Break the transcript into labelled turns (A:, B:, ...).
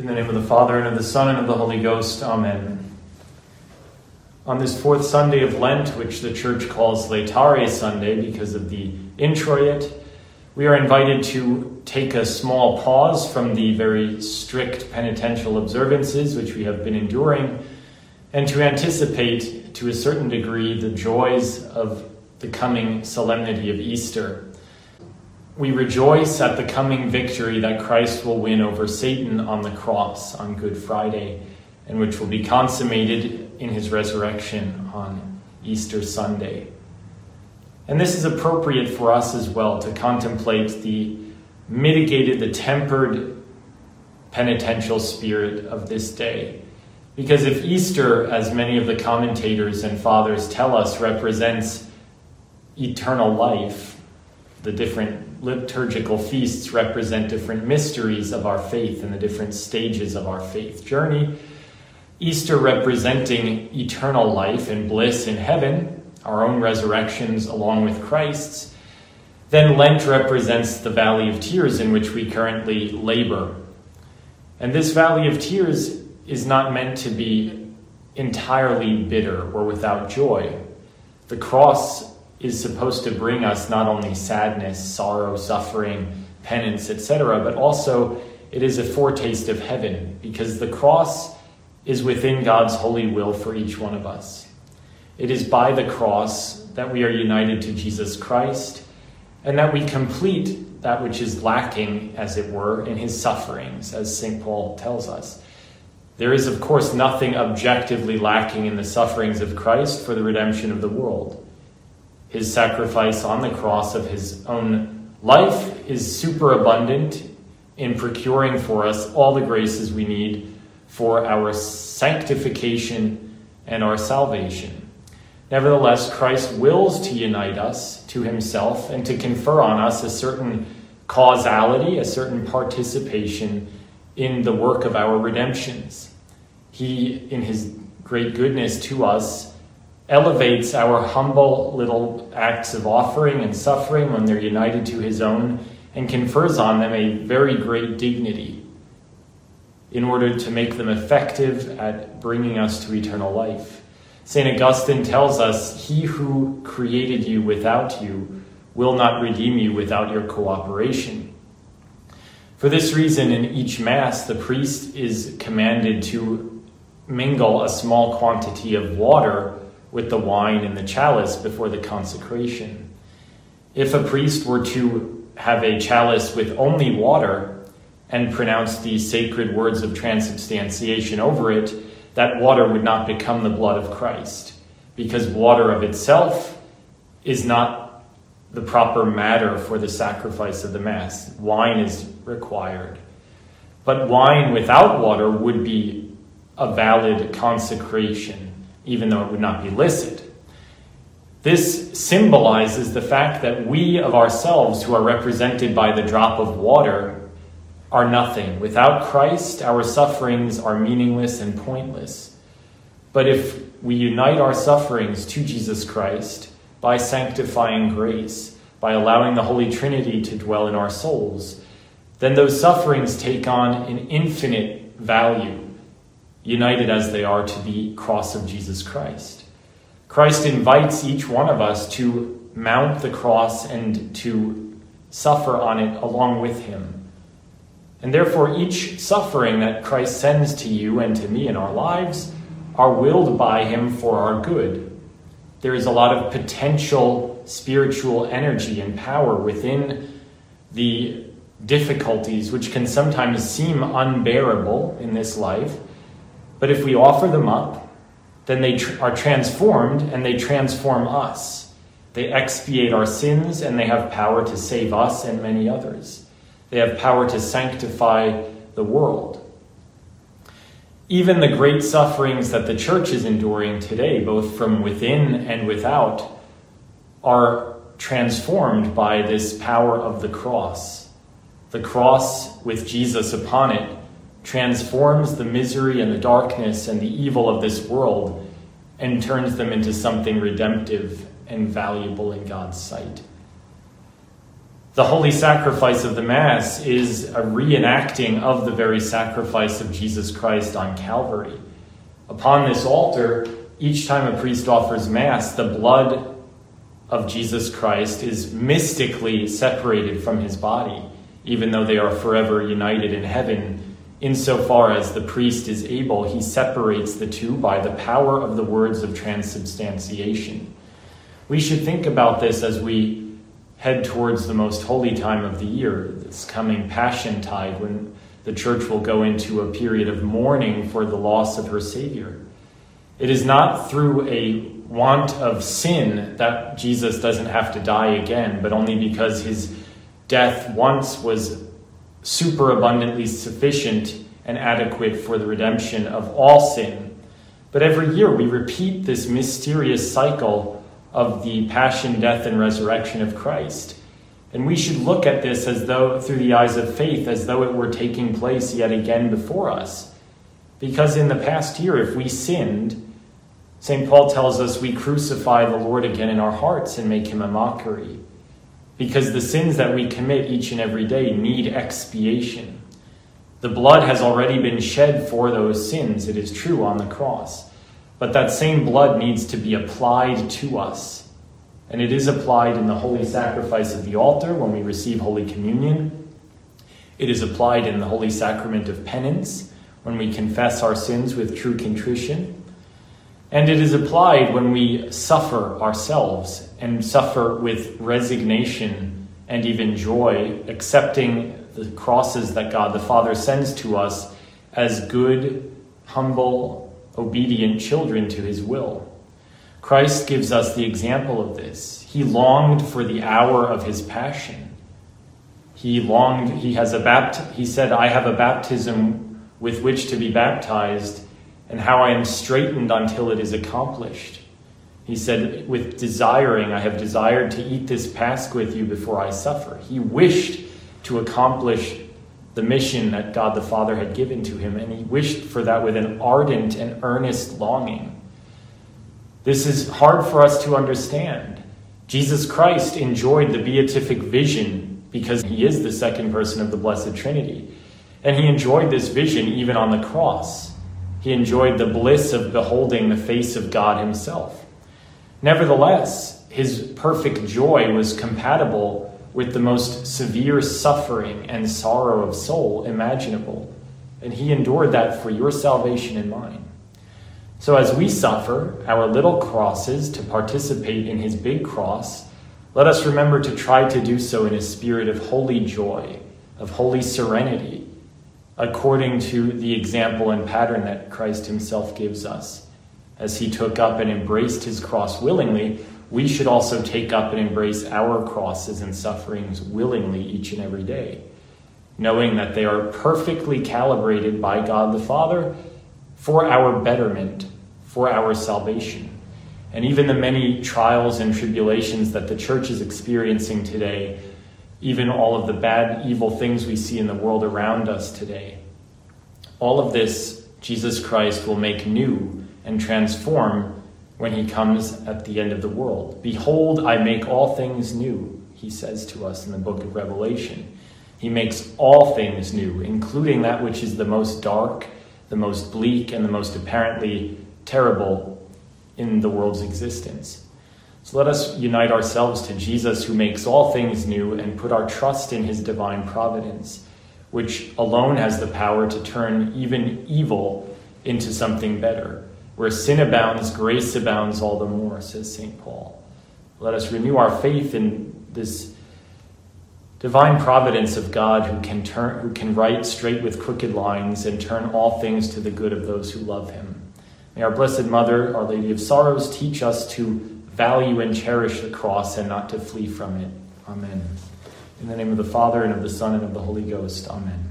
A: In the name of the Father, and of the Son, and of the Holy Ghost. Amen. On this fourth Sunday of Lent, which the Church calls Laetare Sunday because of the introit, we are invited to take a small pause from the very strict penitential observances which we have been enduring and to anticipate to a certain degree the joys of the coming solemnity of Easter. We rejoice at the coming victory that Christ will win over Satan on the cross on Good Friday, and which will be consummated in his resurrection on Easter Sunday. And this is appropriate for us as well to contemplate the mitigated, the tempered penitential spirit of this day. Because if Easter, as many of the commentators and fathers tell us, represents eternal life, the different liturgical feasts represent different mysteries of our faith and the different stages of our faith journey. Easter representing eternal life and bliss in heaven, our own resurrections along with Christ's. Then Lent represents the valley of tears in which we currently labor. And this valley of tears is not meant to be entirely bitter or without joy. The cross is supposed to bring us not only sadness, sorrow, suffering, penance, etc., but also it is a foretaste of heaven because the cross is within God's holy will for each one of us. It is by the cross that we are united to Jesus Christ and that we complete that which is lacking, as it were, in his sufferings, as St. Paul tells us. There is, of course, nothing objectively lacking in the sufferings of Christ for the redemption of the world. His sacrifice on the cross of his own life is superabundant in procuring for us all the graces we need for our sanctification and our salvation. Nevertheless, Christ wills to unite us to himself and to confer on us a certain causality, a certain participation in the work of our redemptions. He, in his great goodness to us, elevates our humble little acts of offering and suffering when they're united to his own and confers on them a very great dignity in order to make them effective at bringing us to eternal life. St. Augustine tells us, He who created you without you will not redeem you without your cooperation. For this reason, in each Mass, the priest is commanded to mingle a small quantity of water with the wine in the chalice before the consecration. If a priest were to have a chalice with only water and pronounce the sacred words of transubstantiation over it, that water would not become the blood of Christ, because water of itself is not the proper matter for the sacrifice of the Mass. Wine is required. But wine without water would be a valid consecration even though it would not be licit. This symbolizes the fact that we of ourselves, who are represented by the drop of water, are nothing. Without Christ, our sufferings are meaningless and pointless. But if we unite our sufferings to Jesus Christ by sanctifying grace, by allowing the Holy Trinity to dwell in our souls, then those sufferings take on an infinite value united as they are to the cross of Jesus Christ. Christ invites each one of us to mount the cross and to suffer on it along with him. And therefore, each suffering that Christ sends to you and to me in our lives are willed by him for our good. There is a lot of potential spiritual energy and power within the difficulties which can sometimes seem unbearable in this life but if we offer them up, then they tr- are transformed and they transform us. They expiate our sins and they have power to save us and many others. They have power to sanctify the world. Even the great sufferings that the church is enduring today, both from within and without, are transformed by this power of the cross. The cross with Jesus upon it transforms the misery and the darkness and the evil of this world and turns them into something redemptive and valuable in God's sight. The holy sacrifice of the Mass is a reenacting of the very sacrifice of Jesus Christ on Calvary. Upon this altar, each time a priest offers Mass, the blood of Jesus Christ is mystically separated from his body, even though they are forever united in heaven. Insofar as the priest is able, he separates the two by the power of the words of transubstantiation. We should think about this as we head towards the most holy time of the year, this coming Passion Tide, when the church will go into a period of mourning for the loss of her Savior. It is not through a want of sin that Jesus doesn't have to die again, but only because his death once was superabundantly sufficient and adequate for the redemption of all sin. But every year we repeat this mysterious cycle of the passion, death, and resurrection of Christ. And we should look at this as though, through the eyes of faith, as though it were taking place yet again before us. Because in the past year, if we sinned, St. Paul tells us we crucify the Lord again in our hearts and make him a mockery. Because the sins that we commit each and every day need expiation. The blood has already been shed for those sins, it is true, on the cross. But that same blood needs to be applied to us. And it is applied in the holy sacrifice of the altar when we receive Holy Communion. It is applied in the holy sacrament of penance when we confess our sins with true contrition. And it is applied when we suffer ourselves and suffer with resignation and even joy, accepting the crosses that God the Father sends to us as good, humble, obedient children to his will. Christ gives us the example of this. He longed for the hour of his passion. He longed, he has a bapt- he said, I have a baptism with which to be baptized, and how I am straitened until it is accomplished. He said, with desiring, I have desired to eat this Pasch with you before I suffer. He wished to accomplish the mission that God the Father had given to him, and he wished for that with an ardent and earnest longing. This is hard for us to understand. Jesus Christ enjoyed the beatific vision because he is the second person of the Blessed Trinity. And he enjoyed this vision even on the cross. He enjoyed the bliss of beholding the face of God himself. Nevertheless, his perfect joy was compatible with the most severe suffering and sorrow of soul imaginable. And he endured that for your salvation and mine. So as we suffer our little crosses to participate in his big cross, let us remember to try to do so in a spirit of holy joy, of holy serenity, according to the example and pattern that Christ himself gives us. As he took up and embraced his cross willingly, we should also take up and embrace our crosses and sufferings willingly each and every day, knowing that they are perfectly calibrated by God the Father for our betterment, for our salvation. And even the many trials and tribulations that the church is experiencing today, even all of the bad, evil things we see in the world around us today, all of this Jesus Christ will make new and transform when he comes at the end of the world. Behold, I make all things new, he says to us in the book of Revelation. He makes all things new, including that which is the most dark, the most bleak, and the most apparently terrible in the world's existence. So let us unite ourselves to Jesus, who makes all things new, and put our trust in his divine providence, which alone has the power to turn even evil into something better. Where sin abounds, grace abounds all the more, says St. Paul. Let us renew our faith in this divine providence of God who can turn who can write straight with crooked lines and turn all things to the good of those who love him. May our blessed mother, Our Lady of Sorrows, teach us to value and cherish the cross and not to flee from it. Amen. In the name of the Father and of the Son and of the Holy Ghost. Amen.